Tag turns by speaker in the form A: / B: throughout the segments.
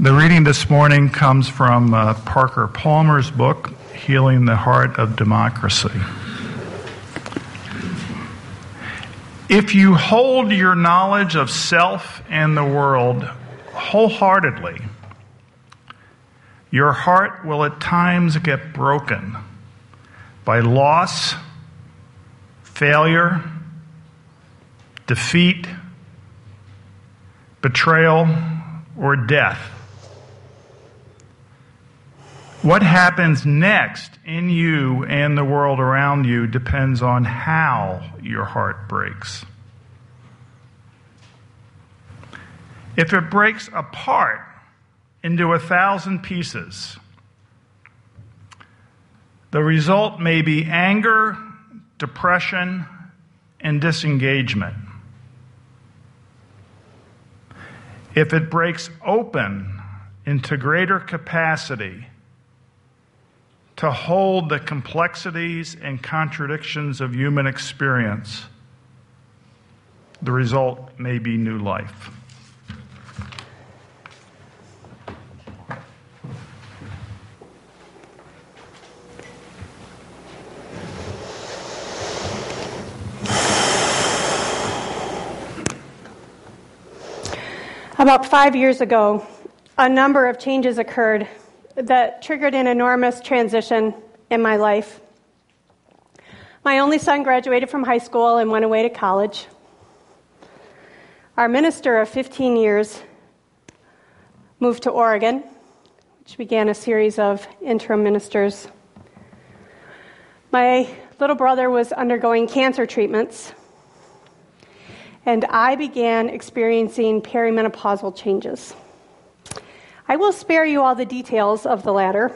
A: The reading this morning comes from uh, Parker Palmer's book, Healing the Heart of Democracy. If you hold your knowledge of self and the world wholeheartedly, your heart will at times get broken by loss, failure, defeat, betrayal, or death. What happens next in you and the world around you depends on how your heart breaks. If it breaks apart into a thousand pieces, the result may be anger, depression, and disengagement. If it breaks open into greater capacity, to hold the complexities and contradictions of human experience, the result may be new life.
B: About five years ago, a number of changes occurred that triggered an enormous transition in my life. My only son graduated from high school and went away to college. Our minister of 15 years moved to Oregon, which began a series of interim ministers. My little brother was undergoing cancer treatments, and I began experiencing perimenopausal changes. I will spare you all the details of the latter.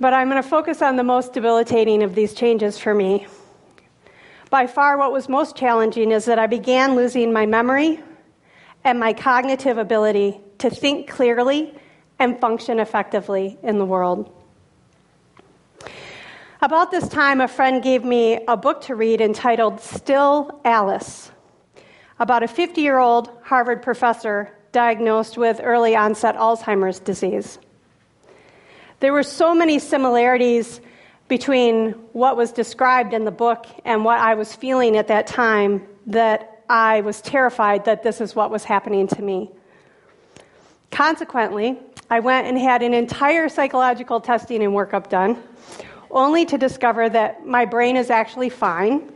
B: but I'm going to focus on the most debilitating of these changes for me. By far, what was most challenging is that I began losing my memory and my cognitive ability to think clearly and function effectively in the world. About this time, a friend gave me a book to read entitled Still Alice about a 50 year old Harvard professor diagnosed with early onset Alzheimer's disease. There were so many similarities between what was described in the book and what I was feeling at that time that I was terrified that this is what was happening to me. Consequently, I went and had an entire psychological testing and workup done, only to discover that my brain is actually fine.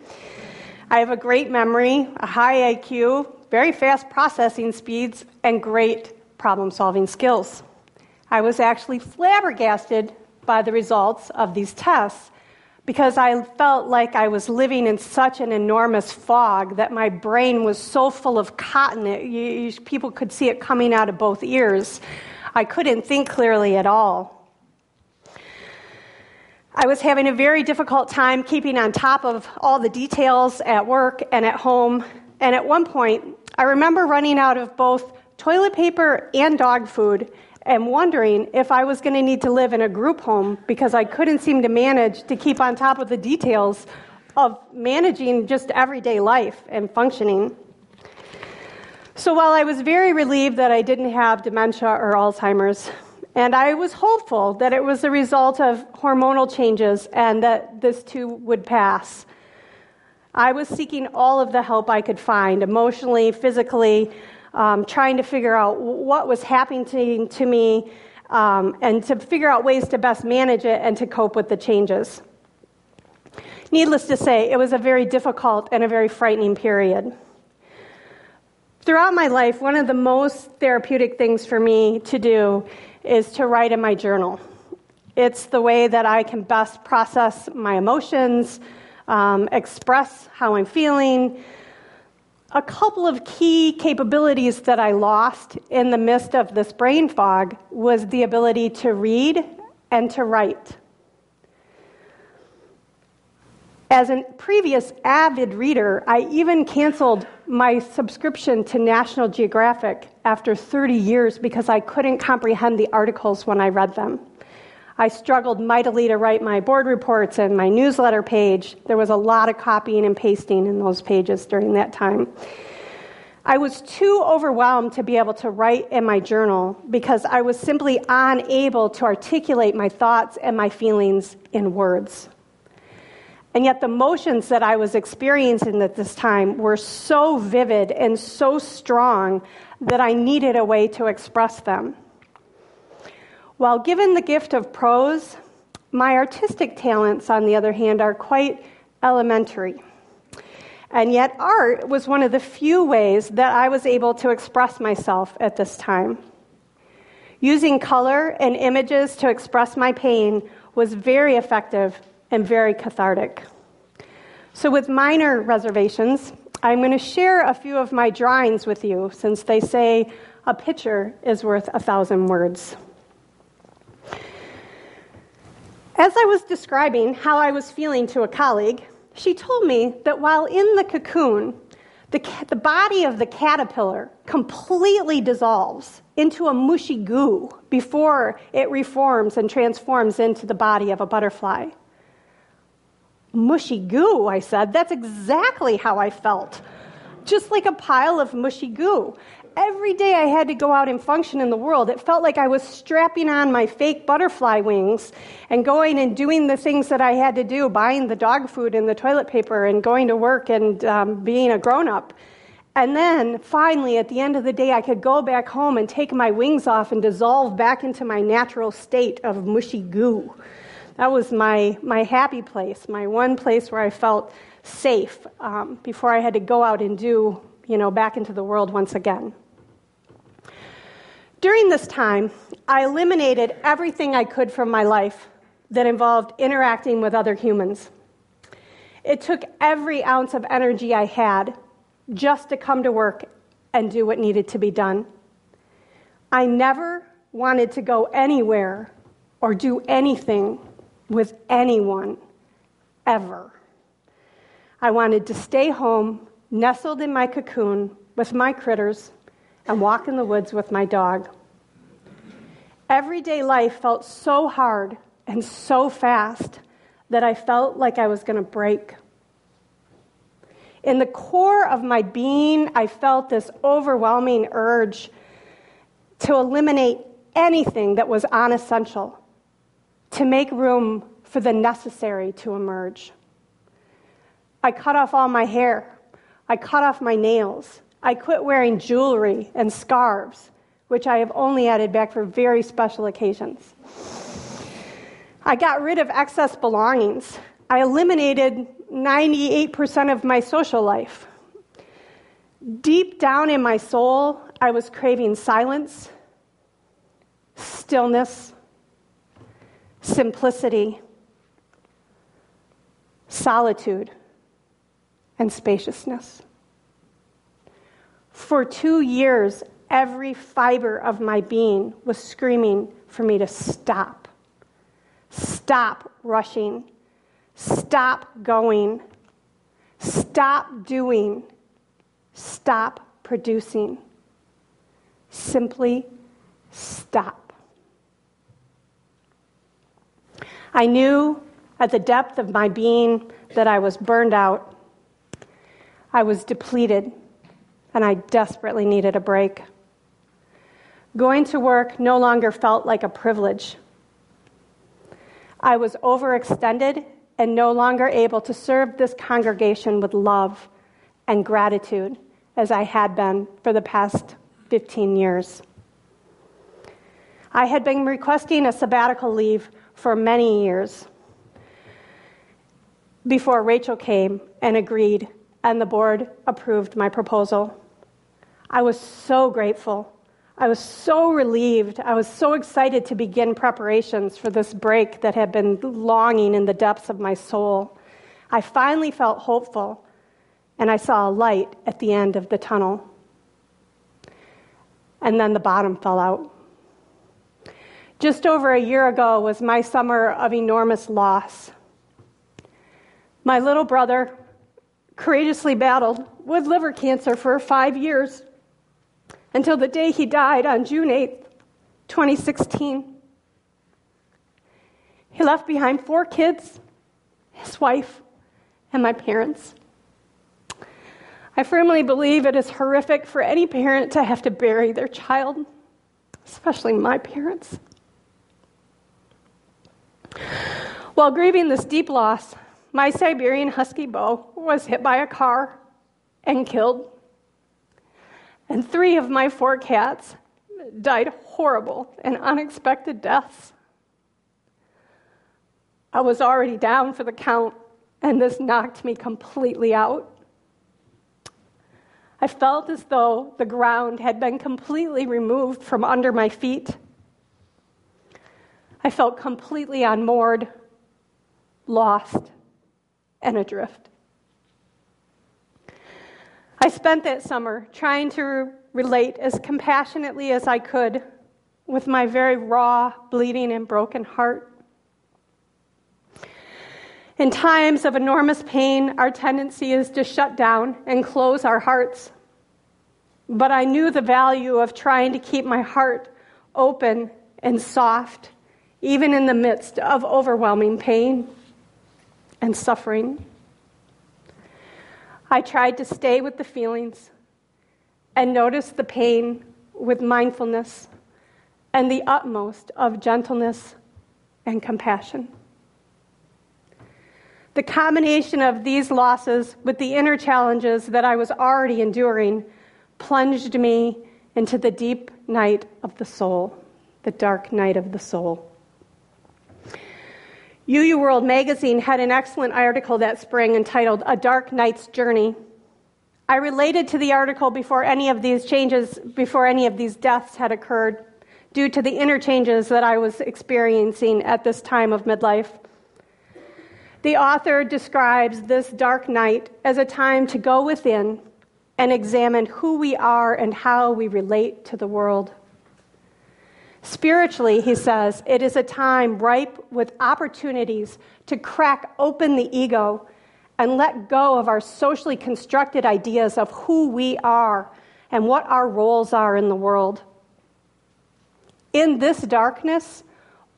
B: I have a great memory, a high IQ, very fast processing speeds, and great problem solving skills. I was actually flabbergasted by the results of these tests because I felt like I was living in such an enormous fog that my brain was so full of cotton, it, you, people could see it coming out of both ears. I couldn't think clearly at all. I was having a very difficult time keeping on top of all the details at work and at home. And at one point, I remember running out of both toilet paper and dog food and wondering if I was going to need to live in a group home because I couldn't seem to manage to keep on top of the details of managing just everyday life and functioning. So while I was very relieved that I didn't have dementia or Alzheimer's, and I was hopeful that it was the result of hormonal changes and that this too would pass. I was seeking all of the help I could find, emotionally, physically, um, trying to figure out what was happening to, me um, and to figure out ways to best manage it and to cope with the changes. Needless to say, it was a very difficult and a very frightening period. Throughout my life, one of the most therapeutic things for me to do is to write in my journal. It's the way that I can best process my emotions, um, express how I'm feeling. A couple of key capabilities that I lost in the midst of this brain fog was the ability to read and to write. As a previous avid reader, I even canceled my subscription to National Geographic after 30 years because I couldn't comprehend the articles when I read them. I struggled mightily to write my board reports and my newsletter page. There was a lot of copying and pasting in those pages during that time. I was too overwhelmed to be able to write in my journal because I was simply unable to articulate my thoughts and my feelings in words. And yet, the emotions that I was experiencing at this time were so vivid and so strong that I needed a way to express them. While given the gift of prose, my artistic talents, on the other hand, are quite elementary. And yet, art was one of the few ways that I was able to express myself at this time. Using color and images to express my pain was very effective and very cathartic. So, with minor reservations, I'm going to share a few of my drawings with you since they say a picture is worth a thousand words. As I was describing how I was feeling to a colleague, she told me that while in the cocoon, the, the body of the caterpillar completely dissolves into a mushy goo before it reforms and transforms into the body of a butterfly. Mushy goo, I said. That's exactly how I felt. Just like a pile of mushy goo. Every day I had to go out and function in the world, it felt like I was strapping on my fake butterfly wings and going and doing the things that I had to do, buying the dog food and the toilet paper and going to work and um, being a grown up. And then finally, at the end of the day, I could go back home and take my wings off and dissolve back into my natural state of mushy goo. That was my, my happy place, my one place where I felt safe um, before I had to go out and do, you know, back into the world once again. During this time, I eliminated everything I could from my life that involved interacting with other humans. It took every ounce of energy I had just to come to work and do what needed to be done. I never wanted to go anywhere or do anything with anyone ever. I wanted to stay home, nestled in my cocoon with my critters, and walk in the woods with my dog. Everyday life felt so hard and so fast that I felt like I was going to break. In the core of my being, I felt this overwhelming urge to eliminate anything that was unessential to make room for the necessary to emerge. I cut off all my hair. I cut off my nails. I quit wearing jewelry and scarves, which I have only added back for very special occasions. I got rid of excess belongings. I eliminated 98% of my social life. Deep down in my soul, I was craving silence, stillness, simplicity, solitude, and spaciousness. For two years, every fiber of my being was screaming for me to stop. Stop rushing. Stop going. Stop doing. Stop producing. Simply stop. I knew at the depth of my being that I was burned out. I was depleted, and I desperately needed a break. Going to work no longer felt like a privilege. I was overextended and no longer able to serve this congregation with love and gratitude as I had been for the past 15 years. I had been requesting a sabbatical leave for many years before Rachel came and agreed, and the board approved my proposal. I was so grateful. I was so relieved. I was so excited to begin preparations for this break that had been longing in the depths of my soul. I finally felt hopeful, and I saw a light at the end of the tunnel. And then the bottom fell out. Just over a year ago was my summer of enormous loss. My little brother courageously battled with liver cancer for five years until the day he died on June 8th, 2016. He left behind four kids, his wife, and my parents. I firmly believe it is horrific for any parent to have to bury their child, especially my parents. While grieving this deep loss, my Siberian Husky Bo was hit by a car and killed. And three of my four cats died horrible and unexpected deaths. I was already down for the count, and this knocked me completely out. I felt as though the ground had been completely removed from under my feet. I felt completely unmoored, lost, and adrift. I spent that summer trying to relate as compassionately as I could with my very raw, bleeding, and broken heart. In times of enormous pain, our tendency is to shut down and close our hearts. But I knew the value of trying to keep my heart open and soft, even in the midst of overwhelming pain and suffering. I tried to stay with the feelings and notice the pain with mindfulness and the utmost of gentleness and compassion. The combination of these losses with the inner challenges that I was already enduring plunged me into the deep night of the soul, the dark night of the soul. UU World magazine had an excellent article that spring entitled A Dark Night's Journey. I related to the article before any of these changes, before any of these deaths had occurred, due to the interchanges that I was experiencing at this time of midlife. The author describes this dark night as a time to go within and examine who we are and how we relate to the world. Spiritually, he says, it is a time ripe with opportunities to crack open the ego and let go of our socially constructed ideas of who we are and what our roles are in the world. In this darkness,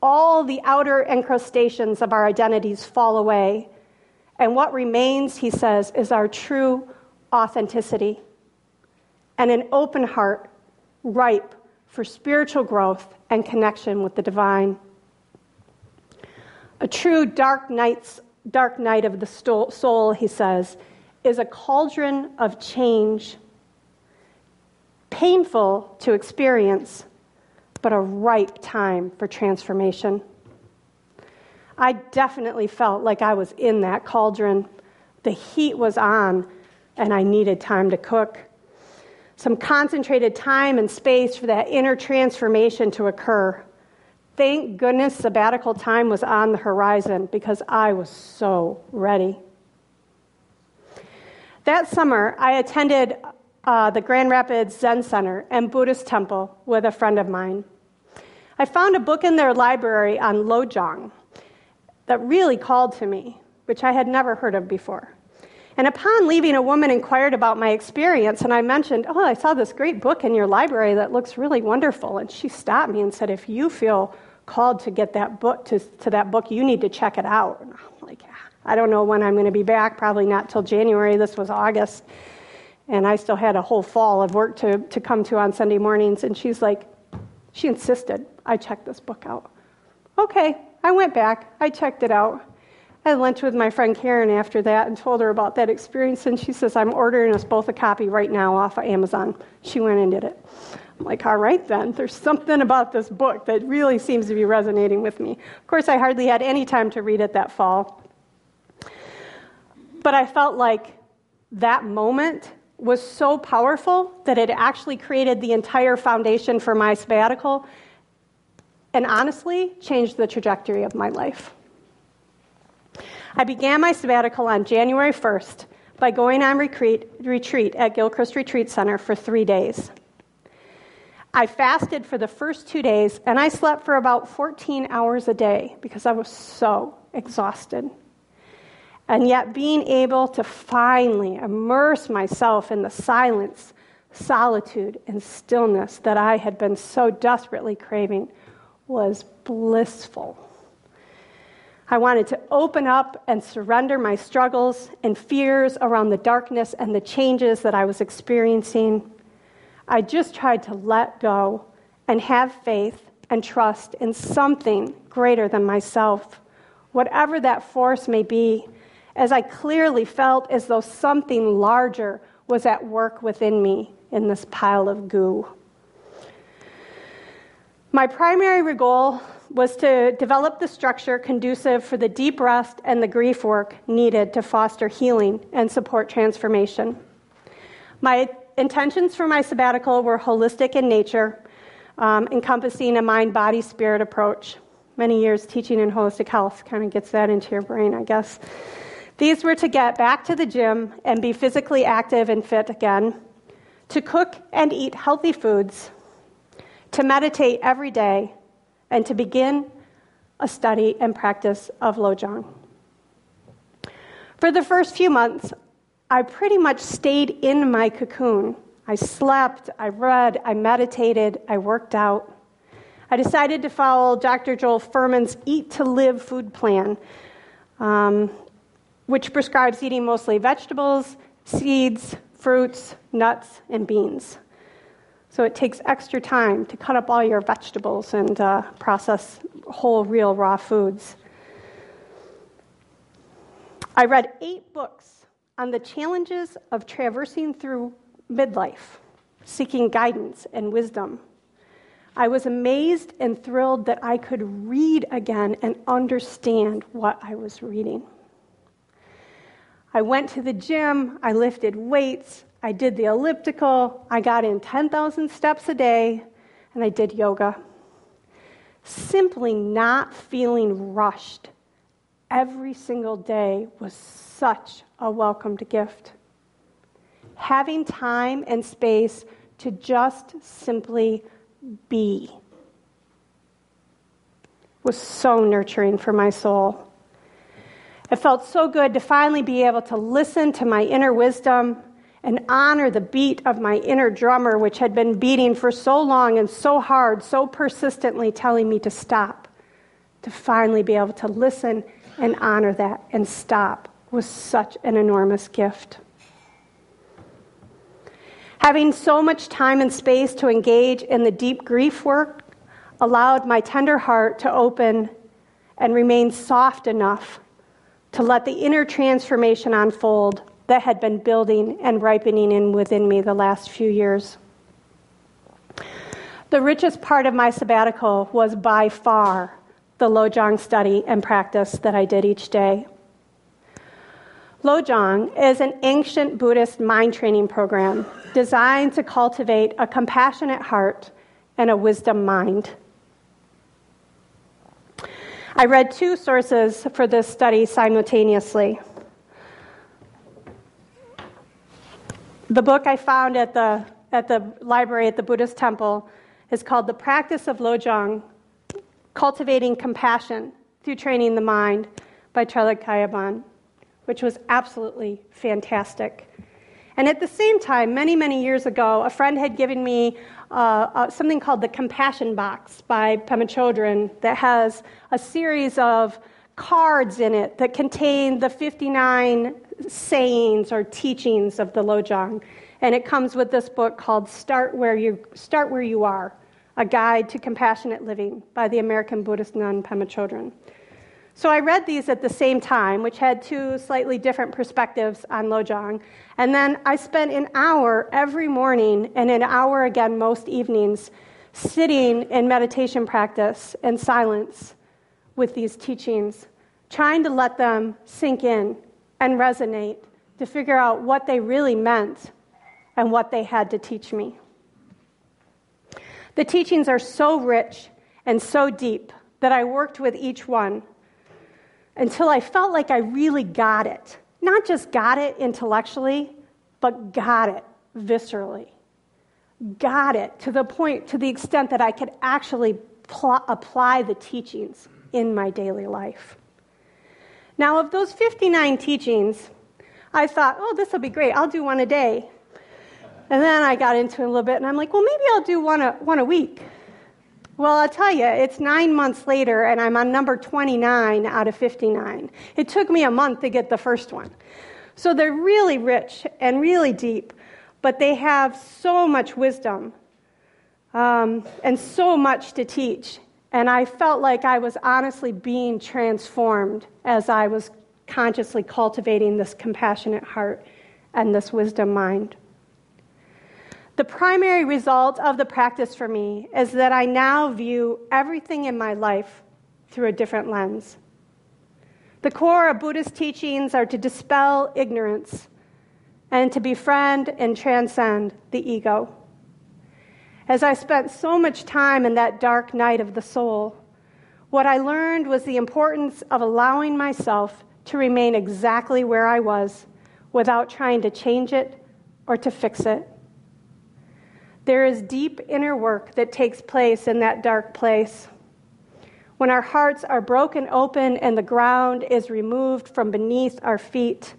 B: all the outer encrustations of our identities fall away. And what remains, he says, is our true authenticity and an open heart ripe for spiritual growth and connection with the divine. A true dark night's dark night of the soul, he says, is a cauldron of change, painful to experience, but a ripe time for transformation. I definitely felt like I was in that cauldron. The heat was on, and I needed time to cook. Some concentrated time and space for that inner transformation to occur. Thank goodness sabbatical time was on the horizon because I was so ready. That summer, I attended uh, the Grand Rapids Zen Center and Buddhist Temple with a friend of mine. I found a book in their library on Lojong that really called to me, which I had never heard of before. And upon leaving, a woman inquired about my experience, and I mentioned, Oh, I saw this great book in your library that looks really wonderful. And she stopped me and said, If you feel called to get that book to, to that book, you need to check it out. And I'm like, I don't know when I'm going to be back, probably not till January. This was August. And I still had a whole fall of work to, to come to on Sunday mornings. And she's like, she insisted I check this book out. Okay, I went back, I checked it out. I had lunch with my friend Karen after that and told her about that experience, and she says, I'm ordering us both a copy right now off of Amazon. She went and did it. I'm like, all right then, there's something about this book that really seems to be resonating with me. Of course, I hardly had any time to read it that fall. But I felt like that moment was so powerful that it actually created the entire foundation for my sabbatical and honestly changed the trajectory of my life. I began my sabbatical on January 1st by going on retreat, retreat at Gilchrist Retreat Center for three days. I fasted for the first two days and I slept for about 14 hours a day because I was so exhausted. And yet, being able to finally immerse myself in the silence, solitude, and stillness that I had been so desperately craving was blissful. I wanted to open up and surrender my struggles and fears around the darkness and the changes that I was experiencing. I just tried to let go and have faith and trust in something greater than myself, whatever that force may be, as I clearly felt as though something larger was at work within me in this pile of goo. My primary goal was to develop the structure conducive for the deep rest and the grief work needed to foster healing and support transformation. My intentions for my sabbatical were holistic in nature, um, encompassing a mind body spirit approach. Many years teaching in holistic health kind of gets that into your brain, I guess. These were to get back to the gym and be physically active and fit again, to cook and eat healthy foods, to meditate every day, and to begin a study and practice of Lojong. For the first few months, I pretty much stayed in my cocoon. I slept, I read, I meditated, I worked out. I decided to follow Dr. Joel Fuhrman's Eat to Live food plan, um, which prescribes eating mostly vegetables, seeds, fruits, nuts, and beans. So it takes extra time to cut up all your vegetables and uh, process whole, real, raw foods. I read eight books on the challenges of traversing through midlife, seeking guidance and wisdom. I was amazed and thrilled that I could read again and understand what I was reading. I went to the gym, I lifted weights, I did the elliptical, I got in 10,000 steps a day, and I did yoga. Simply not feeling rushed every single day was such a welcomed gift. Having time and space to just simply be was so nurturing for my soul. It felt so good to finally be able to listen to my inner wisdom and honor the beat of my inner drummer, which had been beating for so long and so hard, so persistently, telling me to stop. To finally be able to listen and honor that and stop was such an enormous gift. Having so much time and space to engage in the deep grief work allowed my tender heart to open and remain soft enough to let the inner transformation unfold that had been building and ripening in within me the last few years. The richest part of my sabbatical was by far the Lojong study and practice that I did each day. Lojong is an ancient Buddhist mind training program designed to cultivate a compassionate heart and a wisdom mind. I read two sources for this study simultaneously. The book I found at the, at the library at the Buddhist temple is called The Practice of Lojong Cultivating Compassion Through Training the Mind by Traleg Kyabgon, which was absolutely fantastic. And at the same time, many, many years ago, a friend had given me uh, uh, something called the Compassion Box by Pema Chodron that has a series of cards in it that contain the 59 sayings or teachings of the Lojong. And it comes with this book called Start Where You, Start Where you Are A Guide to Compassionate Living by the American Buddhist nun Pema Chodron. So I read these at the same time, which had two slightly different perspectives on Lojong. And then I spent an hour every morning and an hour again most evenings sitting in meditation practice and silence with these teachings, trying to let them sink in and resonate to figure out what they really meant and what they had to teach me. The teachings are so rich and so deep that I worked with each one until I felt like I really got it. Not just got it intellectually, but got it viscerally. Got it to the point, to the extent that I could actually pl- apply the teachings in my daily life. Now, of those 59 teachings, I thought, oh, this will be great. I'll do one a day. And then I got into it a little bit, and I'm like, well, maybe I'll do one a, one a week. Well, I'll tell you, it's nine months later, and I'm on number 29 out of 59. It took me a month to get the first one. So they're really rich and really deep, but they have so much wisdom um, and so much to teach. And I felt like I was honestly being transformed as I was consciously cultivating this compassionate heart and this wisdom mind. The primary result of the practice for me is that I now view everything in my life through a different lens. The core of Buddhist teachings are to dispel ignorance and to befriend and transcend the ego. As I spent so much time in that dark night of the soul, what I learned was the importance of allowing myself to remain exactly where I was without trying to change it or to fix it. There is deep inner work that takes place in that dark place. When our hearts are broken open and the ground is removed from beneath our feet,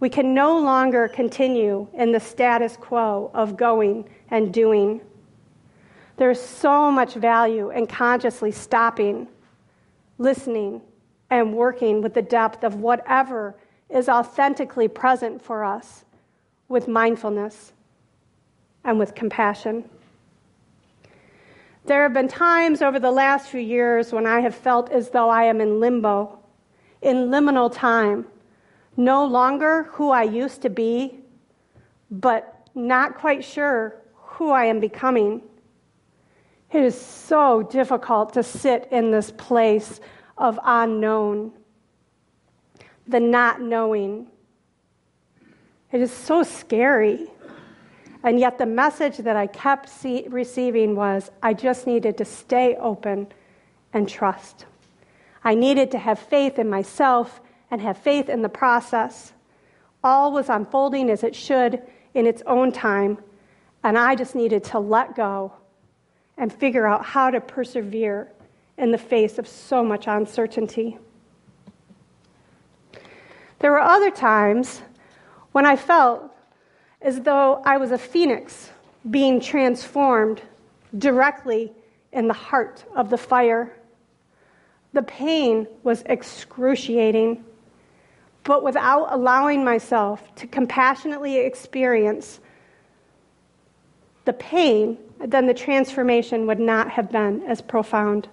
B: we can no longer continue in the status quo of going and doing. There's so much value in consciously stopping, listening, and working with the depth of whatever is authentically present for us with mindfulness and with compassion. There have been times over the last few years when I have felt as though I am in limbo, in liminal time, no longer who I used to be, but not quite sure who I am becoming. It is so difficult to sit in this place of unknown, the not knowing. It is so scary. And yet, the message that I kept see- receiving was I just needed to stay open and trust. I needed to have faith in myself and have faith in the process. All was unfolding as it should in its own time, and I just needed to let go and figure out how to persevere in the face of so much uncertainty. There were other times when I felt as though I was a phoenix being transformed directly in the heart of the fire. The pain was excruciating, but without allowing myself to compassionately experience the pain, then the transformation would not have been as profound.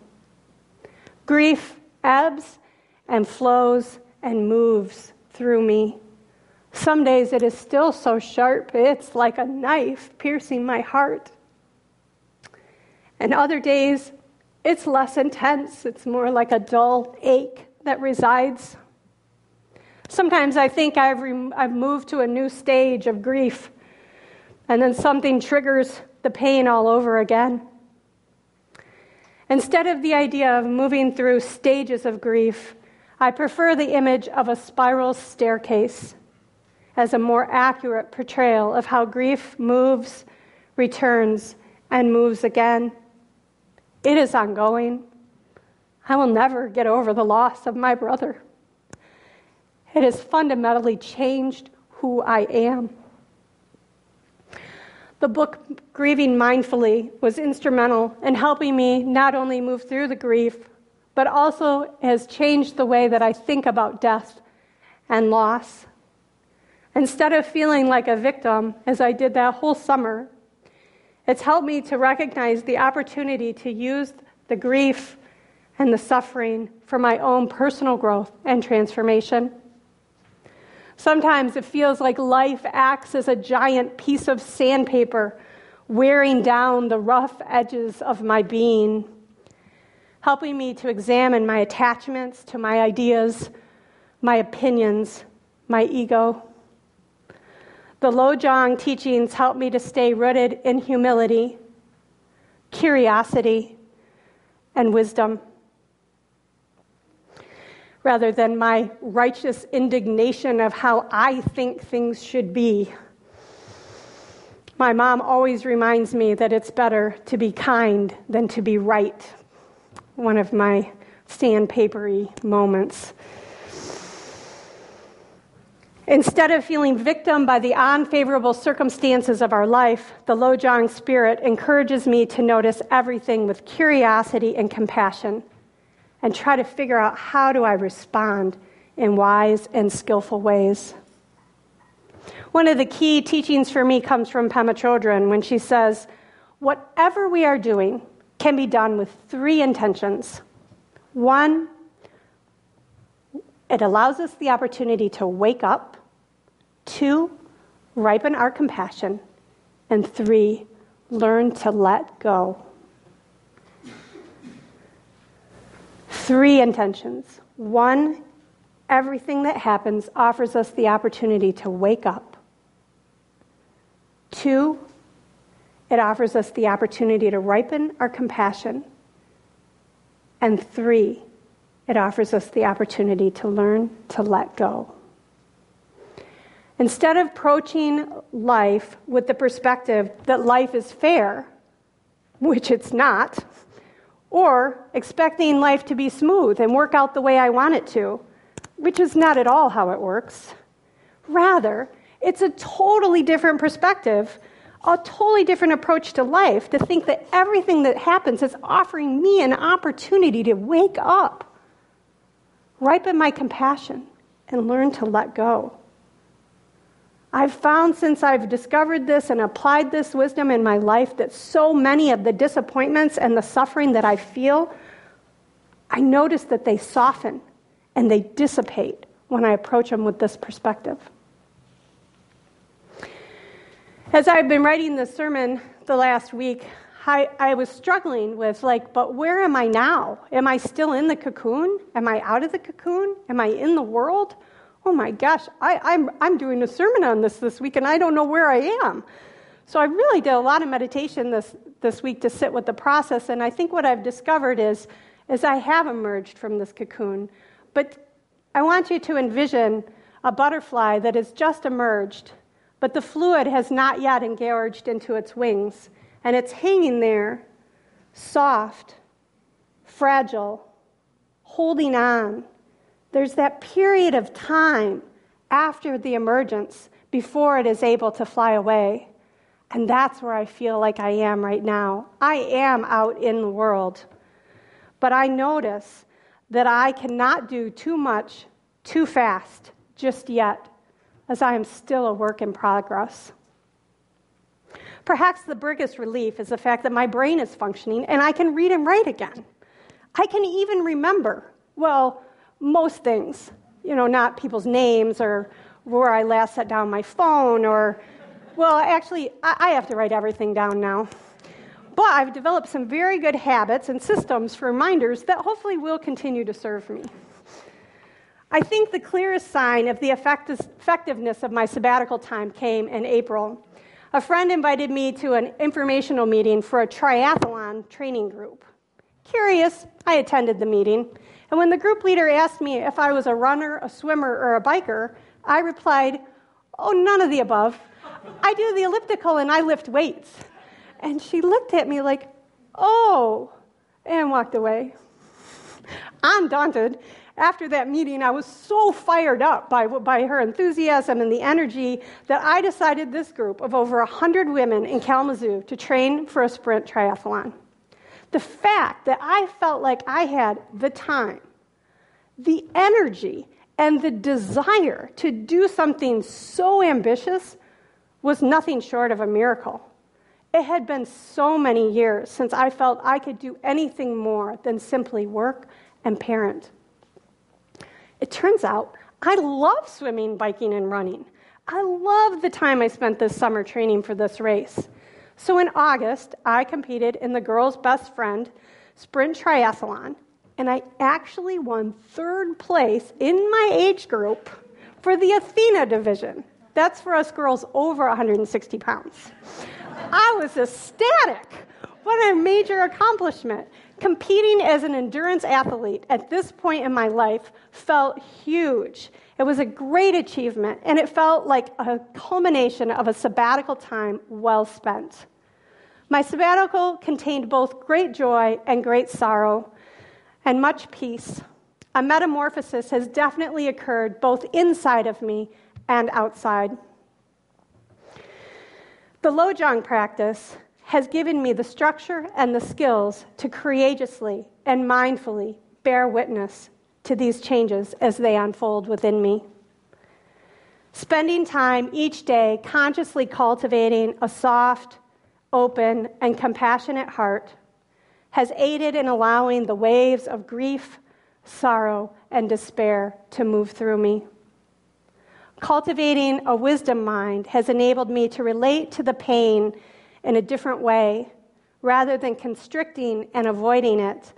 B: Grief ebbs and flows and moves through me. Some days it is still so sharp, it's like a knife piercing my heart. And other days, it's less intense, it's more like a dull ache that resides. Sometimes I think I've, re- I've moved to a new stage of grief and then something triggers the pain all over again. Instead of the idea of moving through stages of grief, I prefer the image of a spiral staircase as a more accurate portrayal of how grief moves, returns, and moves again. It is ongoing. I will never get over the loss of my brother. It has fundamentally changed who I am. The book Grieving Mindfully was instrumental in helping me not only move through the grief, but also has changed the way that I think about death and loss. Instead of feeling like a victim, as I did that whole summer, it's helped me to recognize the opportunity to use the grief and the suffering for my own personal growth and transformation. Sometimes it feels like life acts as a giant piece of sandpaper, wearing down the rough edges of my being, helping me to examine my attachments to my ideas, my opinions, my ego. The Lojong teachings help me to stay rooted in humility, curiosity, and wisdom rather than my righteous indignation of how I think things should be. My mom always reminds me that it's better to be kind than to be right. One of my sandpapery moments. Instead of feeling victim by the unfavorable circumstances of our life, the Lojong spirit encourages me to notice everything with curiosity and compassion and try to figure out how do I respond in wise and skillful ways. One of the key teachings for me comes from Pema Chodron when she says, Whatever we are doing can be done with three intentions. One, it allows us the opportunity to wake up. Two, ripen our compassion. And three, learn to let go. Three intentions. One, everything that happens offers us the opportunity to wake up. Two, it offers us the opportunity to ripen our compassion. And three, it offers us the opportunity to learn to let go. Instead of approaching life with the perspective that life is fair, which it's not, or expecting life to be smooth and work out the way I want it to, which is not at all how it works. Rather, it's a totally different perspective, a totally different approach to life to think that everything that happens is offering me an opportunity to wake up ripen my compassion, and learn to let go. I've found since I've discovered this and applied this wisdom in my life that so many of the disappointments and the suffering that I feel, I notice that they soften and they dissipate when I approach them with this perspective. As I've been writing this sermon the last week, I, I was struggling with, like, but where am I now? Am I still in the cocoon? Am I out of the cocoon? Am I in the world? Oh my gosh, I, I'm, I'm doing a sermon on this this week and I don't know where I am. So I really did a lot of meditation this, this week to sit with the process. And I think what I've discovered is, is I have emerged from this cocoon. But I want you to envision a butterfly that has just emerged, but the fluid has not yet engorged into its wings and it's hanging there, soft, fragile, holding on. There's that period of time after the emergence before it is able to fly away. And that's where I feel like I am right now. I am out in the world. But I notice that I cannot do too much too fast just yet, as I am still a work in progress. Perhaps the biggest relief is the fact that my brain is functioning and I can read and write again. I can even remember, well, most things, you know, not people's names or where I last set down my phone or, well, actually, I have to write everything down now. But I've developed some very good habits and systems for reminders that hopefully will continue to serve me. I think the clearest sign of the effectiveness of my sabbatical time came in April a friend invited me to an informational meeting for a triathlon training group. Curious, I attended the meeting, and when the group leader asked me if I was a runner, a swimmer, or a biker, I replied, Oh, none of the above. I do the elliptical and I lift weights. And she looked at me like, Oh, and walked away. I'm daunted after that meeting, I was so fired up by, by her enthusiasm and the energy that I decided this group of over 100 women in Kalamazoo to train for a sprint triathlon. The fact that I felt like I had the time, the energy, and the desire to do something so ambitious was nothing short of a miracle. It had been so many years since I felt I could do anything more than simply work and parent. It turns out I love swimming, biking, and running. I love the time I spent this summer training for this race. So in August, I competed in the girls' best friend sprint triathlon, and I actually won third place in my age group for the Athena division. That's for us girls over 160 pounds. I was ecstatic. What a major accomplishment. Competing as an endurance athlete at this point in my life felt huge. It was a great achievement, and it felt like a culmination of a sabbatical time well spent. My sabbatical contained both great joy and great sorrow, and much peace. A metamorphosis has definitely occurred both inside of me and outside. The Lojong practice has given me the structure and the skills to courageously and mindfully bear witness to these changes as they unfold within me. Spending time each day consciously cultivating a soft, open, and compassionate heart has aided in allowing the waves of grief, sorrow, and despair to move through me. Cultivating a wisdom mind has enabled me to relate to the pain in a different way. Rather than constricting and avoiding it,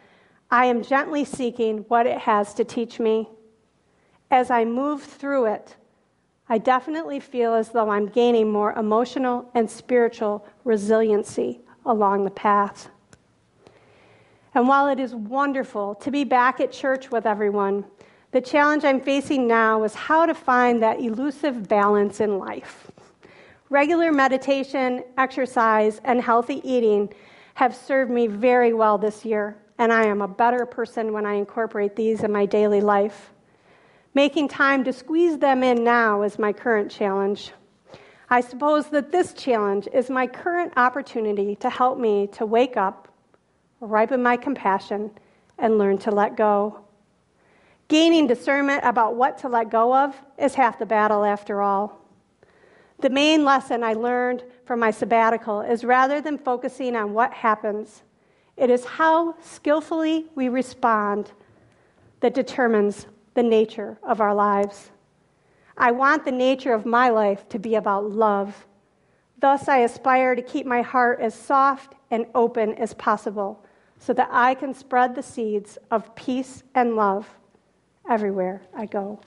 B: I am gently seeking what it has to teach me. As I move through it, I definitely feel as though I'm gaining more emotional and spiritual resiliency along the path. And while it is wonderful to be back at church with everyone, the challenge I'm facing now is how to find that elusive balance in life. Regular meditation, exercise, and healthy eating have served me very well this year, and I am a better person when I incorporate these in my daily life. Making time to squeeze them in now is my current challenge. I suppose that this challenge is my current opportunity to help me to wake up, ripen my compassion, and learn to let go. Gaining discernment about what to let go of is half the battle after all. The main lesson I learned from my sabbatical is rather than focusing on what happens, it is how skillfully we respond that determines the nature of our lives. I want the nature of my life to be about love. Thus, I aspire to keep my heart as soft and open as possible so that I can spread the seeds of peace and love everywhere I go.